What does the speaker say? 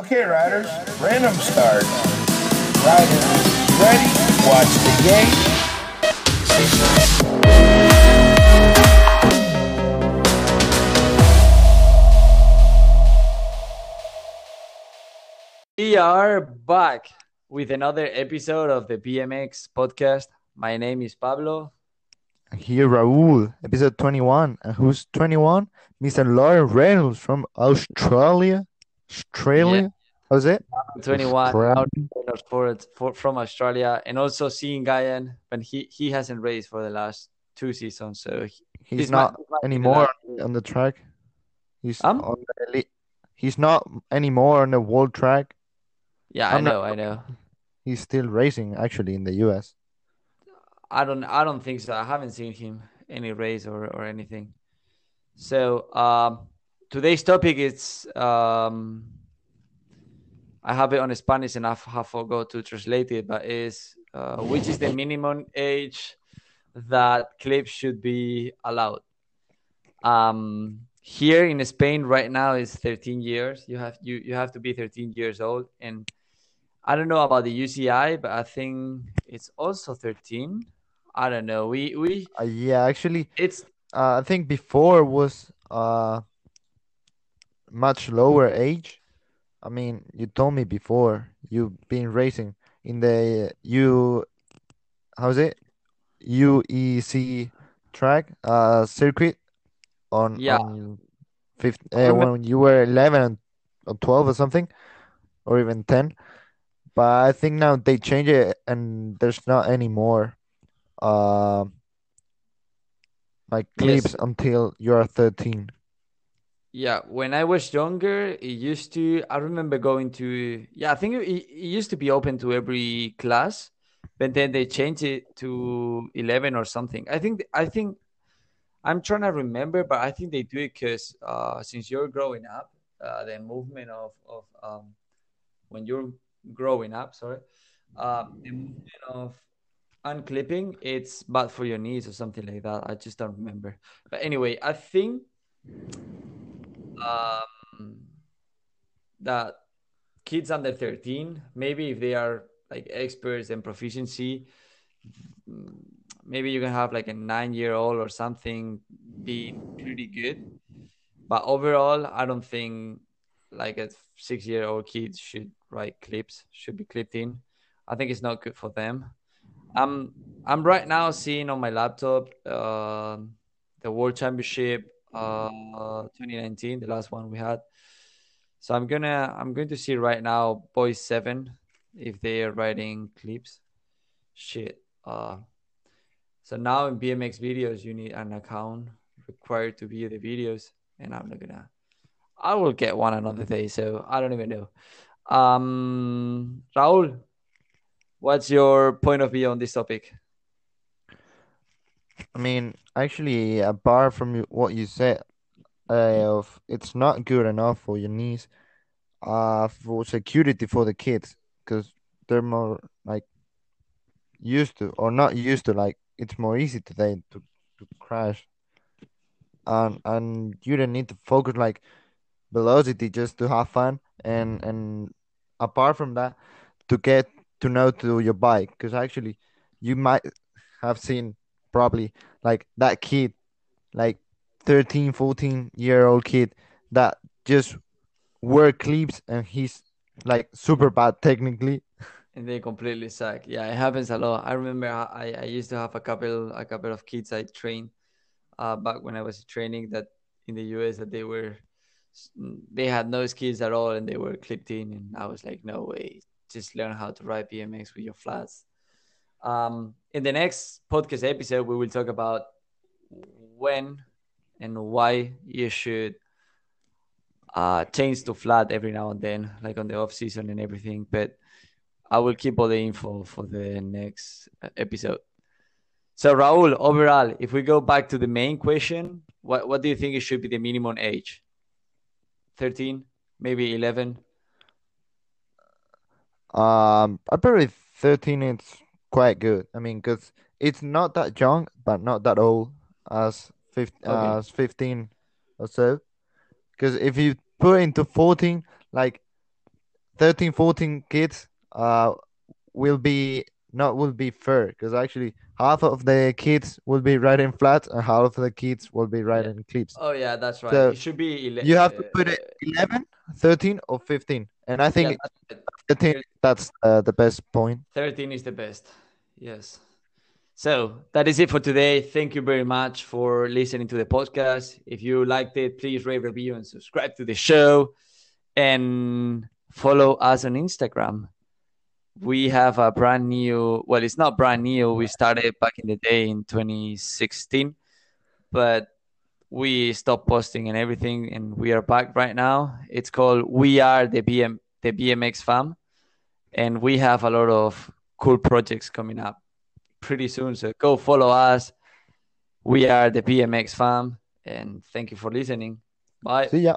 Okay, riders, random start. Riders, ready? Watch the game. We are back with another episode of the BMX podcast. My name is Pablo. Here, Raul, episode 21. And who's 21? Mr. Lauren Reynolds from Australia. Australia? was it? 21 Australia. out sports for, from Australia and also seeing Guyan, but he, he hasn't raced for the last two seasons. So he- He's might- not be the anymore on the track. He's Um? on the elite. He's not anymore on the world track. Yeah, I I'm not- know, I know. He's still racing actually in the US. I don't I don't think so. I haven't seen him any race or, or anything. So um, today's topic is um, I have it on Spanish and I have forgot to translate it, but is uh, which is the minimum age that clips should be allowed. Um, here in Spain right now is 13 years. You have you you have to be 13 years old, and I don't know about the UCI, but I think it's also 13. I don't know. We we Uh, yeah, actually, it's uh, I think before was uh much lower age. I mean, you told me before you've been racing in the U, how's it? UEC track uh circuit on Yeah. on fifth uh, when you were 11 or 12 or something or even 10 but I think now they change it and there's not any more uh like Yes. clips until you're 13 yeah. When I was younger, it used to. I remember going to. Yeah, I think it, it used to be open to every class, but then they changed it to 11 or something. I think. I think. I'm trying to remember, but I think they do it because uh, since you're growing up, uh, the movement of of um, when you're growing up, sorry, uh, the movement of unclipping, it's bad for your knees or something like that. I just don't remember. But anyway, I think um, that kids under 13, maybe if they are like experts and proficiency, maybe you can have like a nine year old or something be pretty good. But overall, I don't think like a six year old kid should write clips, should be clipped in. I think it's not good for them. I'm I'm right now seeing on my laptop um the World Championship uh 2019, the last one we had. So I'm gonna I'm going to see right now boys seven if they are writing clips. Shit. Uh so now in BMX videos you need an account required to view the videos and I'm not gonna I will get one another day, so I don't even know. Um Raul, what's your point of view on this topic? I mean, actually, apart from what you said, uh, of it's not good enough for your knees, uh, for security for the kids, because they're more like used to or not used to like it's more easy today to to crash, and and you don't need to focus like velocity just to have fun, and and apart from that, to get to know to your bike, because actually, you might have seen probably like that kid like 13 14 year old kid that just wear clips and he's like super bad technically And they completely suck. Yeah, it happens a lot. I remember I, I used to have a couple a couple of kids I trained uh, back when I was training that in the US that they were they had no skills at all and they were clipped in and I was like, no way, just learn how to ride BMX with your flats. Um, in the next podcast episode, we will talk about when and why you should uh, change to flat every now and then, like on the off season and everything. But I will keep all the info for the next episode. So Raul, overall, if we go back to the main question, what what do you think it should be the minimum age? Thirteen, maybe eleven. um i probably 13 it's quite good i mean because it's not that young but not that old as 15 Okay. as 15 or so because if you put into 14 like 13, 14 kids uh will be not will be fair because actually half of the kids will be riding flats and half of the kids will be riding clips. Oh yeah, that's right. So, it should be. ele- You have to uh, put it 11, 13, or 15. And I think yeah. 13 that's uh, the best point. 13 is the best. Yes. So that is it for today. Thank you very much for listening to the podcast. If you liked it, please rate, review, and subscribe to the show. And follow us on Instagram. We have a brand new, well, it's not brand new. We started back in the day in 2016, but we stopped posting and everything, and we are back right now. It's called We Are the BM, the BMX Fam, and we have a lot of cool projects coming up pretty soon. So go follow us. We are the BMX Fam, and thank you for listening. Bye. See ya.